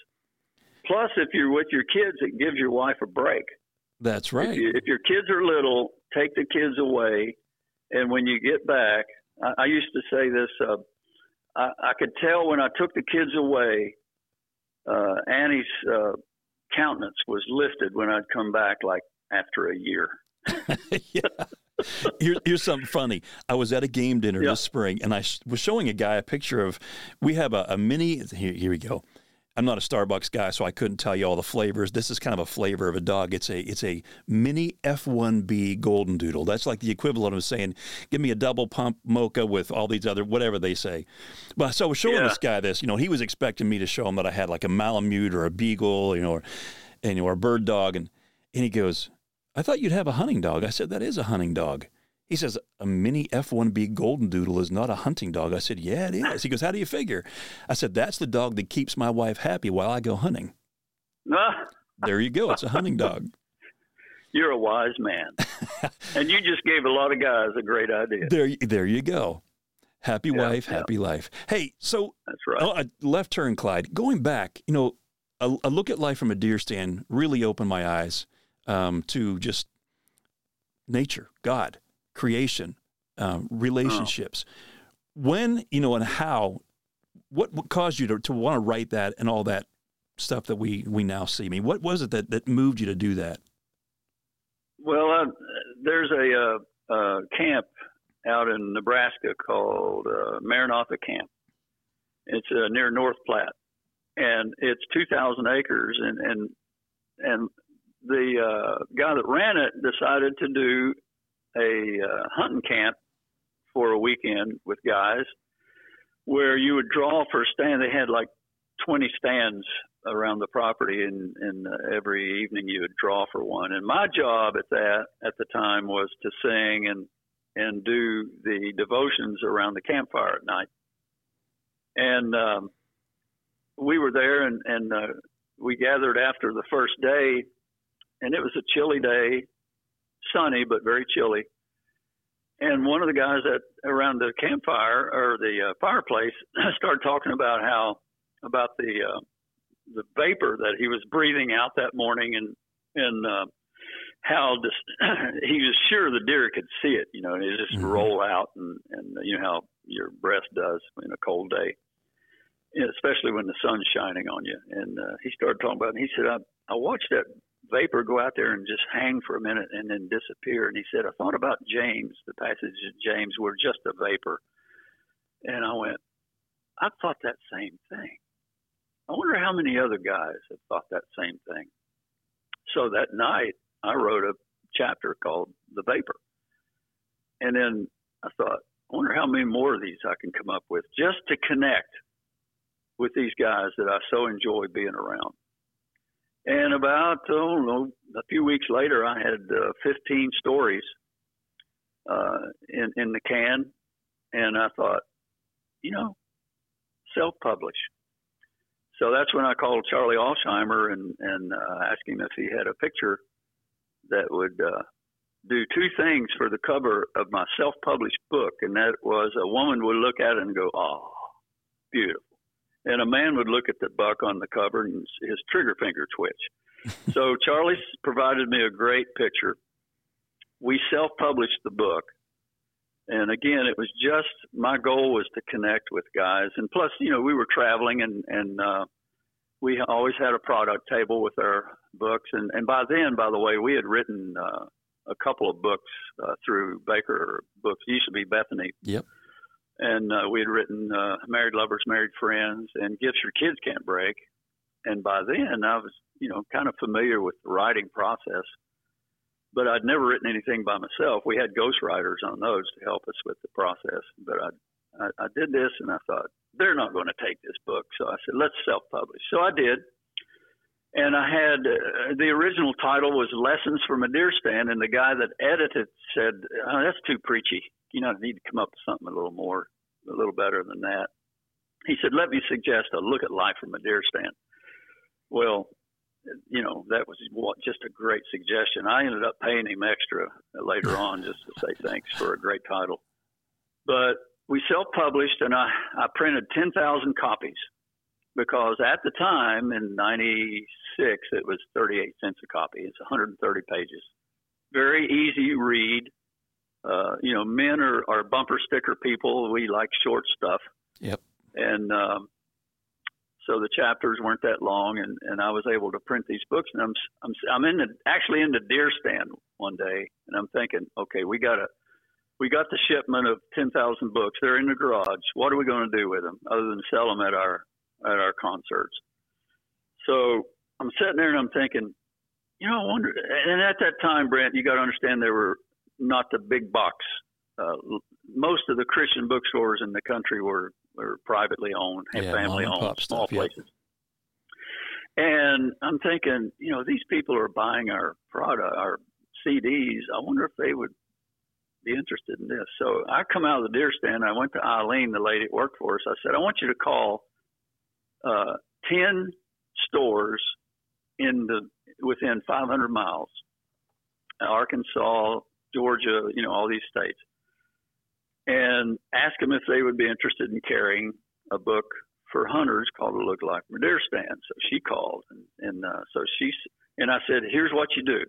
Plus, if you're with your kids, it gives your wife a break. That's If, right. you, if your kids are little, take the kids away, and when you get back, I, I used to say this. Uh, I, I could tell when I took the kids away, uh, Annie's uh, countenance was lifted when I'd come back, like after a year. (laughs) (laughs) yeah. Here, here's something funny. I was at a game dinner Yeah. this spring, and I sh- was showing a guy a picture of. We have a, a mini. Here, here we go. I'm not a Starbucks guy, so I couldn't tell you all the flavors. This is kind of a flavor of a dog. It's a it's a mini F1B Golden Doodle. That's like the equivalent of saying, "Give me a double pump mocha with all these other whatever they say." But so I was showing Yeah. this guy this. You know, he was expecting me to show him that I had like a Malamute or a Beagle, you know, or and or a bird dog, and and he goes, I thought you'd have a hunting dog. I said, That is a hunting dog. He says, A mini F1B Golden Doodle is not a hunting dog. I said, Yeah, it is. He goes, How do you figure? I said, That's the dog that keeps my wife happy while I go hunting. (laughs) There you go. It's a hunting dog. you're a wise man, (laughs) and you just gave a lot of guys a great idea. There, there you go. Happy Yeah, wife, yeah. happy life. Hey, so That's right. Oh, left turn, Clyde. Going back, you know, a, a look at life from a deer stand really opened my eyes um, to just nature, God, creation, um, relationships. When, you know, and how, what, what caused you to, to want to write that and all that stuff that we, we now see? I mean, what was it that, that moved you to do that? Well, uh, there's a uh, uh, camp out in Nebraska called uh, Maranatha Camp. It's uh, near North Platte, and it's 2,000 acres. And and and the uh, guy that ran it decided to do a uh, hunting camp for a weekend with guys, where you would draw for a stand. They had like 20 stands around the property, and, and uh, every evening you would draw for one. And my job at that at the time was to sing and and do the devotions around the campfire at night. And um, we were there, and and uh, we gathered after the first day, and it was a chilly day, sunny but very chilly. And one of the guys that around the campfire or the uh, fireplace (clears throat) started talking about how about the uh, the vapor that he was breathing out that morning, and and uh, how dis- (clears throat) he was sure the deer could see it. You know, and it just Mhm. roll out, and and you know how your breath does in a cold day, and especially when the sun's shining on you. And uh, he started talking about. It, and he said, I I watched that vapor go out there and just hang for a minute and then disappear. And he said, I thought about James, the passage of James, where just a vapor. And I went, I thought that same thing. I wonder how many other guys have thought that same thing. So that night, I wrote a chapter called The Vapor. And then I thought, I wonder how many more of these I can come up with just to connect with these guys that I so enjoy being around. And about oh, know, a few weeks later, I had uh, 15 stories uh, in in the can, and I thought, you know, self-publish. So that's when I called Charlie Alsheimer and and uh, asked him if he had a picture that would uh, do two things for the cover of my self-published book, and that was a woman would look at it and go, "Oh, beautiful," and a man would look at the buck on the cover and his trigger finger twitch. (laughs) so Charlie provided me a great picture. We self-published the book, and again, it was just my goal was to connect with guys, and plus, you know, we were traveling, and and uh, we always had a product table with our books, and and by then, by the way, we had written uh, a couple of books uh, through Baker Books. It used to be Bethany. Yep. And uh, we had written uh, Married Lovers, Married Friends, and Gifts Your Kids Can't Break. And by then, I was, you know, kind of familiar with the writing process but I'd never written anything by myself. We had ghostwriters on those to help us with the process. But I, I, I did this, and I thought they're not going to take this book, so I said let's self-publish. So I did, and I had uh, the original title was Lessons from a Deer Stand, and the guy that edited said oh, that's too preachy. You know, I need to come up with something a little more, a little better than that. He said, let me suggest a look at life from a deer stand. Well, you know, that was just a great suggestion. I ended up paying him extra later on just to say thanks for a great title. But we self published and I, I printed 10,000 copies because at the time in 96, it was 38 cents a copy. It's 130 pages. Very easy read. Uh, you know, men are, are bumper sticker people. We like short stuff. Yep. And um, so the chapters weren't that long, and, and I was able to print these books. And I'm I'm I'm in the actually in the deer stand one day, and I'm thinking, okay, we got a we got the shipment of ten thousand books. They're in the garage. What are we going to do with them other than sell them at our at our concerts? So I'm sitting there and I'm thinking, you know, I wonder. And at that time, Brent, you got to understand there were not the big box. Uh, most of the Christian bookstores in the country were or privately owned, yeah, family owned, small stuff, places. And I'm thinking, you know, these people are buying our product, our CDs. I wonder if they would be interested in this. So I come out of the deer stand. I went to Eileen, the lady that worked for us. I said, I want you to call uh, ten stores in the within 500 miles, Arkansas, Georgia, you know, all these states and ask them if they would be interested in carrying a book for hunters called "A Look Like Deer Stand." So she called, and, and uh, so she and I said, "Here's what you do: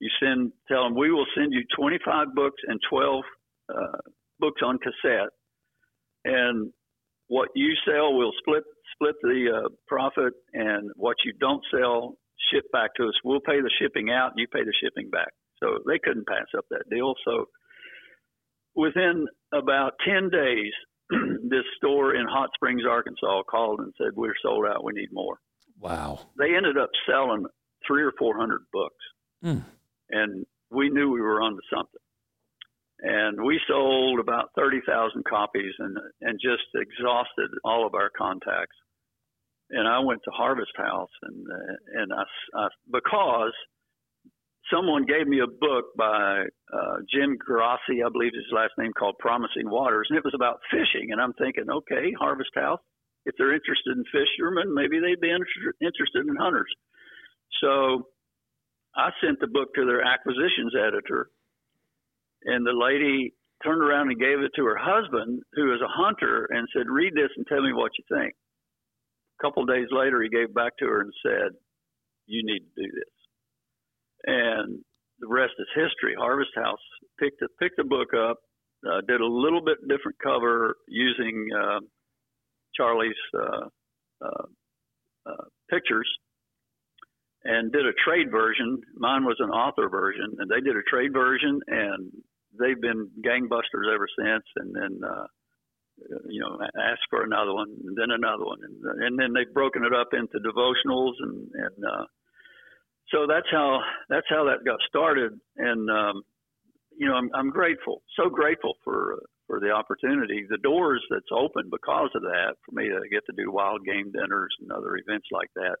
you send, tell them we will send you 25 books and 12 uh, books on cassette, and what you sell, we'll split split the uh, profit, and what you don't sell, ship back to us. We'll pay the shipping out, and you pay the shipping back." So they couldn't pass up that deal. So within about 10 days, (clears throat) this store in Hot Springs, Arkansas called and said, We're sold out. We need more. Wow. They ended up selling three or 400 books. Mm. And we knew we were onto something. And we sold about 30,000 copies and, and just exhausted all of our contacts. And I went to Harvest House and, uh, and I, I, because someone gave me a book by uh, Jim Grassi, I believe his last name, called Promising Waters, and it was about fishing. And I'm thinking, okay, Harvest House, if they're interested in fishermen, maybe they'd be inter- interested in hunters. So I sent the book to their acquisitions editor, and the lady turned around and gave it to her husband, who is a hunter, and said, "Read this and tell me what you think." A couple of days later, he gave back to her and said, "You need to do this." And the rest is history. Harvest House picked the, picked the book up, uh, did a little bit different cover using uh, Charlie's uh, uh, uh, pictures, and did a trade version. Mine was an author version, and they did a trade version, and they've been gangbusters ever since. And then you know, asked for another one, and then another one, and, and then they've broken it up into devotionals and and uh, so that's how that's how that got started, and um, you know I'm, I'm grateful, so grateful for for the opportunity, the doors that's open because of that for me to get to do wild game dinners and other events like that.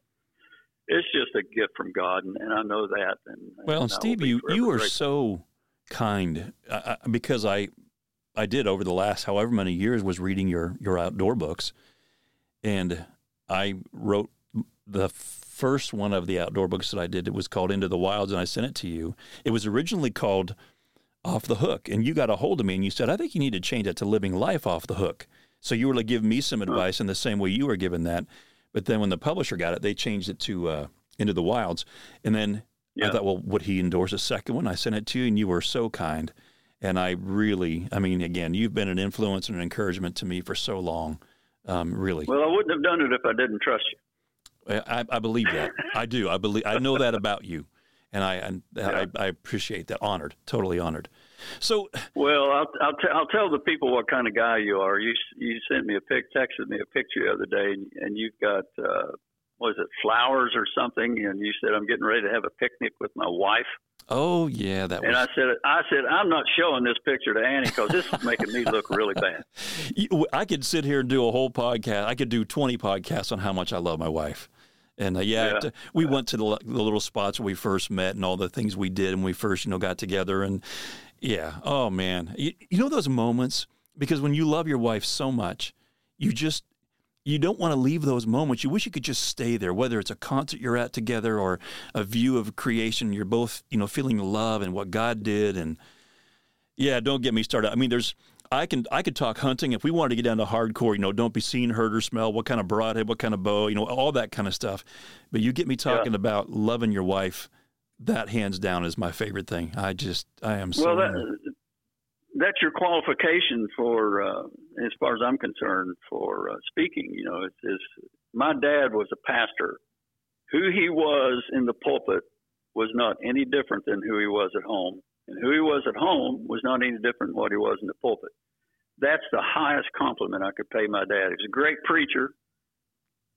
it's just a gift from God, and, and I know that. And well, and Steve, you you are so kind uh, because I I did over the last however many years was reading your your outdoor books, and I wrote the first one of the outdoor books that I did. It was called Into the Wilds, and I sent it to you. It was originally called Off the Hook, and you got a hold of me and you said, I think you need to change it to Living Life Off the Hook. So you were to give me some advice in the same way you were given that. But then when the publisher got it, they changed it to uh, Into the Wilds. And then yeah. I thought, well, would he endorse a second one? I sent it to you, and you were so kind. And I really, I mean, again, you've been an influence and an encouragement to me for so long. Um, really. Well, I wouldn't have done it if I didn't trust you. I, I believe that. I do. I believe. I know that about you, and I and yeah. I, I, appreciate that. Honored, totally honored. So, well, I'll I'll, t- I'll tell the people what kind of guy you are. You you sent me a pic, texted me a picture the other day, and, and you've got uh, was it flowers or something? And you said I'm getting ready to have a picnic with my wife. Oh yeah, that. And was... I said, I said, I'm not showing this picture to Annie because this is making me look really bad. (laughs) I could sit here and do a whole podcast. I could do 20 podcasts on how much I love my wife. And uh, yeah, yeah. we went to the, the, little spots where we first met and all the things we did when we first, you know, got together. And yeah, oh man, you, you know those moments because when you love your wife so much, you just you don't want to leave those moments. You wish you could just stay there, whether it's a concert you're at together or a view of creation. You're both, you know, feeling love and what God did. And yeah, don't get me started. I mean, there's, I can, I could talk hunting if we wanted to get down to hardcore. You know, don't be seen, heard, or smell. What kind of broadhead? What kind of bow? You know, all that kind of stuff. But you get me talking yeah. about loving your wife. That hands down is my favorite thing. I just, I am so. Well, that, that's your qualification for, uh, as far as I'm concerned, for uh, speaking. You know, it's, it's my dad was a pastor. Who he was in the pulpit was not any different than who he was at home, and who he was at home was not any different than what he was in the pulpit. That's the highest compliment I could pay my dad. He was a great preacher,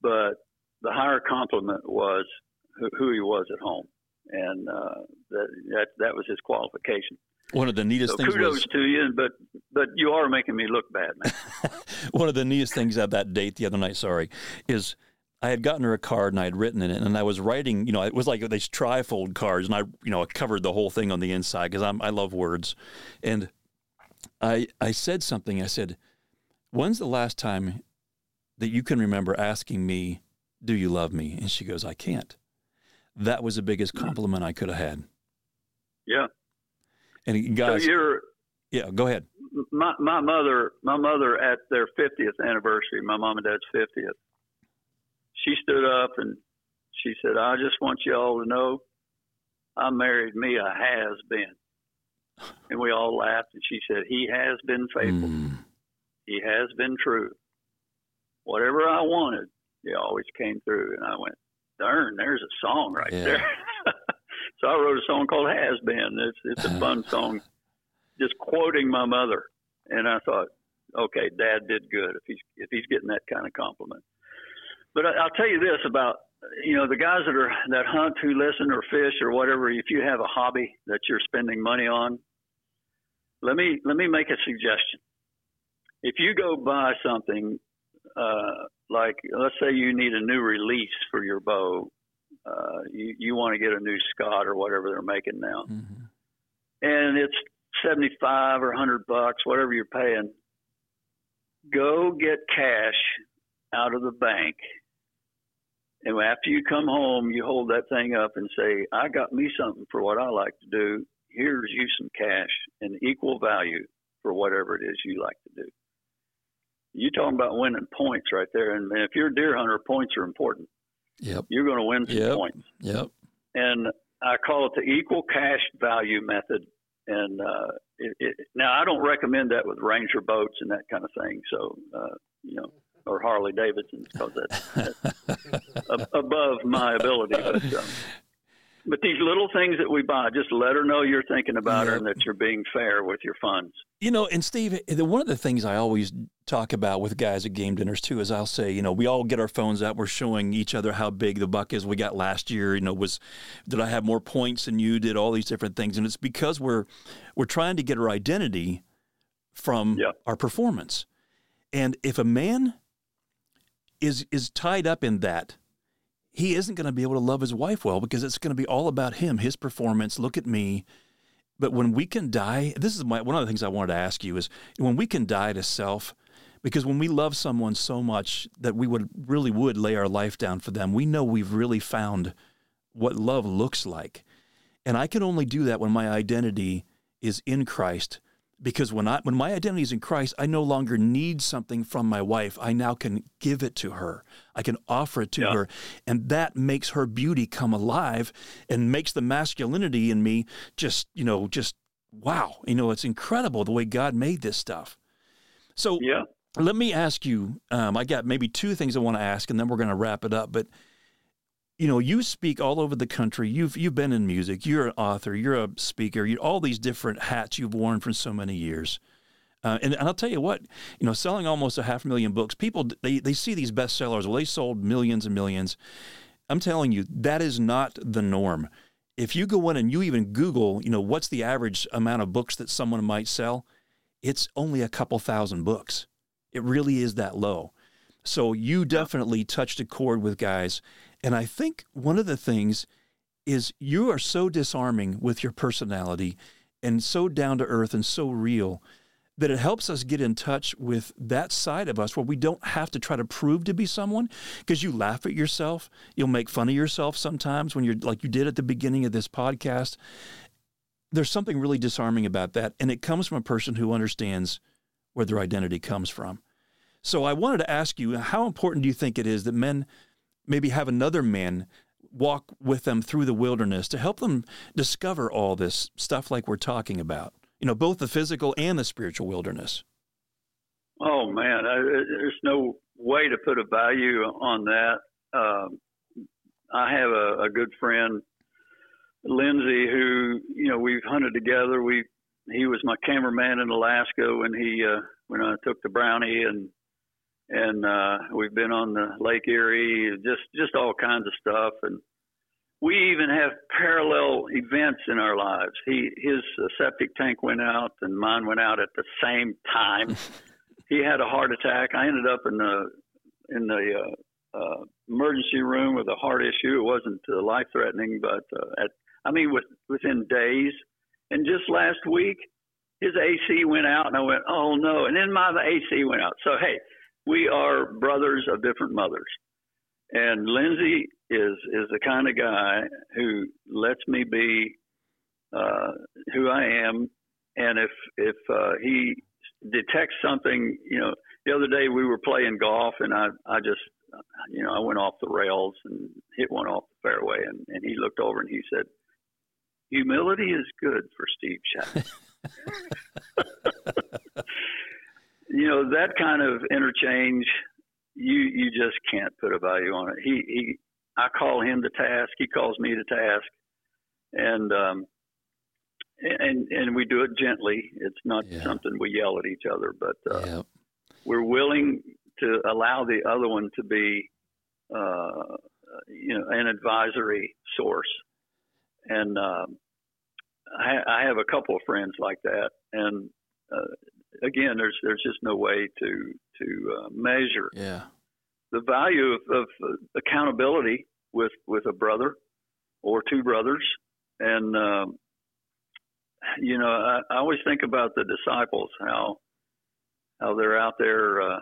but the higher compliment was who, who he was at home, and uh, that, that that was his qualification. One of the neatest so things. Kudos was, to you, but but you are making me look bad, man. (laughs) One of the neatest things at that date the other night, sorry, is I had gotten her a card and I had written in it, and I was writing. You know, it was like these trifold cards, and I, you know, I covered the whole thing on the inside because I'm I love words, and I I said something. I said, "When's the last time that you can remember asking me, do you love me?" And she goes, "I can't." That was the biggest hmm. compliment I could have had. Yeah. And guys, so you're, yeah, go ahead. My my mother, my mother at their 50th anniversary, my mom and dad's 50th. She stood up and she said, "I just want you all to know, I married me a has been." And we all laughed, and she said, "He has been faithful. Mm. He has been true. Whatever I wanted, he always came through." And I went, "Darn, there's a song right yeah. there." (laughs) So I wrote a song called Has Been. It's it's a (laughs) fun song, just quoting my mother. And I thought, okay, Dad did good if he's if he's getting that kind of compliment. But I, I'll tell you this about you know the guys that are that hunt, who listen, or fish, or whatever. If you have a hobby that you're spending money on, let me let me make a suggestion. If you go buy something uh, like let's say you need a new release for your bow uh, you, you want to get a new Scott or whatever they're making now, mm-hmm. and it's seventy five or hundred bucks, whatever you're paying. Go get cash out of the bank, and after you come home, you hold that thing up and say, "I got me something for what I like to do. Here's you some cash in equal value for whatever it is you like to do." You talking about winning points right there, and if you're a deer hunter, points are important. Yep. You're going to win some yep. points. Yep. And I call it the equal cash value method. And uh, it, it, now I don't recommend that with Ranger boats and that kind of thing. So uh, you know, or Harley Davidsons because that's, that's (laughs) above my ability. But um, but these little things that we buy, just let her know you're thinking about her and that you're being fair with your funds. You know, and Steve, one of the things I always talk about with guys at game dinners too is I'll say, you know, we all get our phones out, we're showing each other how big the buck is we got last year. You know, was did I have more points than you did? All these different things, and it's because we're we're trying to get our identity from our performance. And if a man is is tied up in that he isn't going to be able to love his wife well because it's going to be all about him, his performance. Look at me. But when we can die, this is my, one of the things I wanted to ask you is when we can die to self, because when we love someone so much that we would really would lay our life down for them, we know we've really found what love looks like. And I can only do that when my identity is in Christ because when I when my identity is in Christ, I no longer need something from my wife. I now can give it to her. I can offer it to yeah. her, and that makes her beauty come alive and makes the masculinity in me just you know just wow. You know, it's incredible the way God made this stuff. So yeah. Let me ask you. Um, I got maybe two things I want to ask, and then we're going to wrap it up. But you know, you speak all over the country. You've you've been in music. You're an author. You're a speaker. You, all these different hats you've worn for so many years. Uh, and, and, I'll tell you what, you know, selling almost a half a million books, people they they see these bestsellers. Well, they sold millions and millions. I'm telling you, that is not the norm. If you go in and you even Google, you know, what's the average amount of books that someone might sell? It's only a couple thousand books. It really is that low. So you definitely touched a chord with guys and I think one of the things is you are so disarming with your personality and so down to earth and so real that it helps us get in touch with that side of us where we don't have to try to prove to be someone because you laugh at yourself. You'll make fun of yourself sometimes when you're like you did at the beginning of this podcast. There's something really disarming about that. And it comes from a person who understands where their identity comes from. So I wanted to ask you how important do you think it is that men maybe have another man walk with them through the wilderness to help them discover all this stuff like we're talking about you know both the physical and the spiritual wilderness. Oh man I, there's no way to put a value on that. Um, i have a, a good friend lindsay who you know we've hunted together. We he was my cameraman in alaska when he uh, when i took the brownie and and uh, we've been on the Lake Erie, just just all kinds of stuff, and we even have parallel events in our lives. He his uh, septic tank went out, and mine went out at the same time. (laughs) he had a heart attack. I ended up in the in the uh, uh, emergency room with a heart issue. It wasn't uh, life threatening, but uh, at I mean with, within days. And just last week, his AC went out, and I went, oh no! And then my AC went out. So hey, we are brothers of different mothers. And Lindsay is is the kind of guy who lets me be uh, who I am. And if if uh, he detects something, you know, the other day we were playing golf, and I I just you know I went off the rails and hit one off the fairway, and and he looked over and he said, "Humility is good for Steve Chapman." (laughs) you know that kind of interchange you you just can't put a value on it. He he i call him to task. He calls me to task. And um and and we do it gently. It's not yeah. something we yell at each other but uh yeah. we're willing to allow the other one to be uh you know an advisory source. And um I, I have a couple of friends like that. And uh, again, there's there's just no way to to uh, measure yeah. the value of, of uh, accountability with with a brother or two brothers, and um, you know I, I always think about the disciples how how they're out there, uh,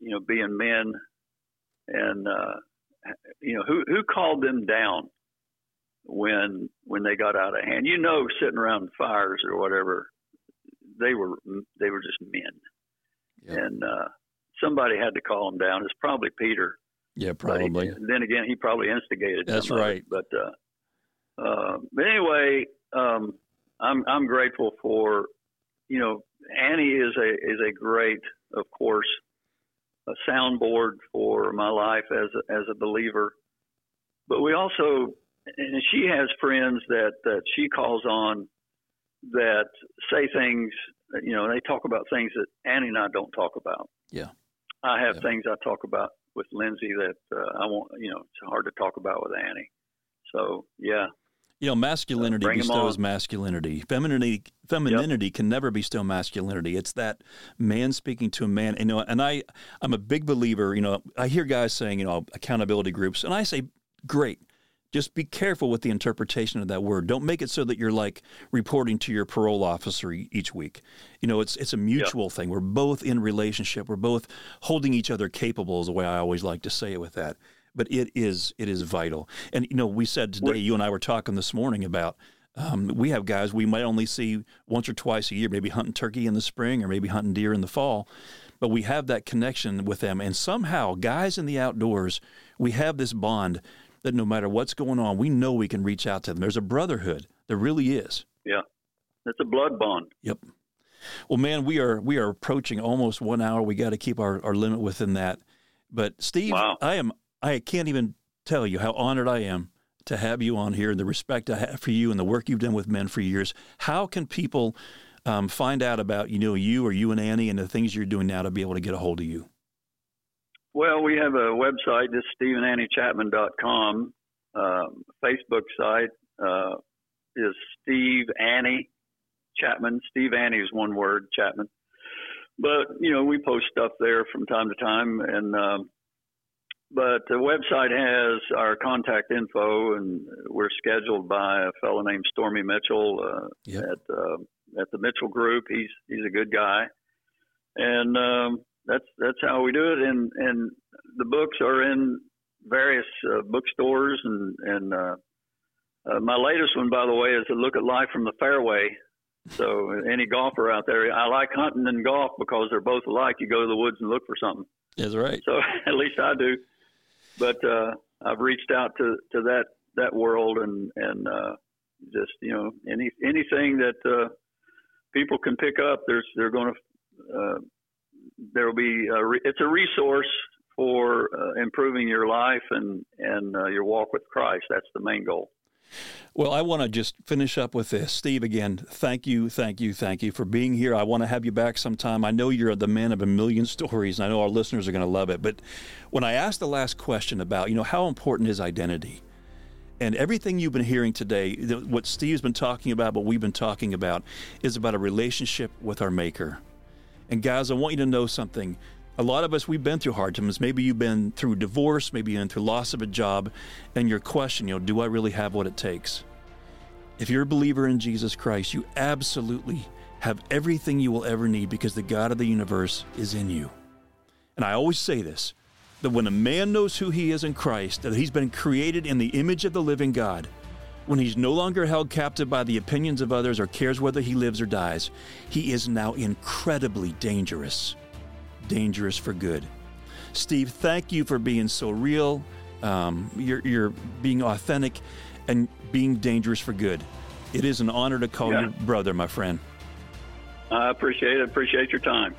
you know, being men, and uh, you know who who called them down when when they got out of hand. You know, sitting around fires or whatever, they were they were just men, yep. and uh, somebody had to call them down. It's probably Peter. Yeah, probably. He, then again, he probably instigated. That's right. But uh, uh, but anyway, um, I'm I'm grateful for you know Annie is a is a great, of course, a soundboard for my life as a, as a believer. But we also, and she has friends that that she calls on that say things, you know, they talk about things that Annie and I don't talk about. Yeah. I have yeah. things I talk about with Lindsay that uh, I want, you know, it's hard to talk about with Annie. So, yeah. You know, masculinity uh, bestows masculinity. Femininity, femininity yep. can never bestow masculinity. It's that man speaking to a man. And, you know, and I, I'm a big believer. You know, I hear guys saying, you know, accountability groups, and I say, great. Just be careful with the interpretation of that word. Don't make it so that you're like reporting to your parole officer each week. You know, it's it's a mutual yeah. thing. We're both in relationship. We're both holding each other capable is the way I always like to say it with that. But it is it is vital. And you know, we said today, you and I were talking this morning about um, we have guys we might only see once or twice a year, maybe hunting turkey in the spring or maybe hunting deer in the fall. But we have that connection with them. And somehow, guys in the outdoors, we have this bond that no matter what's going on, we know we can reach out to them. There's a brotherhood. There really is. Yeah. It's a blood bond. Yep. Well, man, we are we are approaching almost one hour. We got to keep our, our limit within that. But Steve, wow. I am I can't even tell you how honored I am to have you on here and the respect I have for you and the work you've done with men for years. How can people um, find out about you know you or you and Annie and the things you're doing now to be able to get a hold of you? Well, we have a website, just steveandanniechapman.com. Um, Facebook site uh, is Steve Annie Chapman. Steve Annie is one word, Chapman. But you know, we post stuff there from time to time, and um, but the website has our contact info, and we're scheduled by a fellow named Stormy Mitchell uh, yep. at uh, at the Mitchell Group. He's he's a good guy, and um, that's that's how we do it. And and the books are in various uh, bookstores, and and uh, uh, my latest one, by the way, is a look at life from the fairway. So any golfer out there, I like hunting and golf because they're both alike. You go to the woods and look for something. That's right. So (laughs) at least I do but uh, I've reached out to, to that that world and and uh, just you know any anything that uh, people can pick up. There's they're going to uh, there will be a re- it's a resource for uh, improving your life and and uh, your walk with Christ. That's the main goal. Well, I want to just finish up with this. Steve, again, thank you, thank you, thank you for being here. I want to have you back sometime. I know you're the man of a million (laughs) stories, and I know our listeners are going to love it. But when I asked the last question about, you know, how important is identity? And everything you've been hearing today, what Steve's been talking about, what we've been talking about, is about a relationship with our Maker. And guys, I want you to know something. A lot of us we've been through hard times maybe you've been through divorce. Maybe you've been through loss of a job. And your question you know do i really have what it takes? If you're a believer in jesus christ you absolutely have everything you will ever need because the god of the universe is in you. And i always say this that when a man knows who he is in christ that he's been created in the image of the living god when he's no longer held captive by the opinions of others or cares whether he lives or dies he is now incredibly dangerous dangerous for good. Steve, thank you for being so real. Um, you're, you're, being authentic and being dangerous for good. It is an honor to call yeah. you brother, my friend. I appreciate it. Appreciate your time.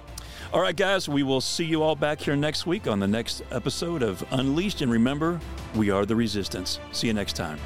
All right, guys, we will see you all back here next week on the next episode of Unleashed. And remember, we are the resistance. See you next time.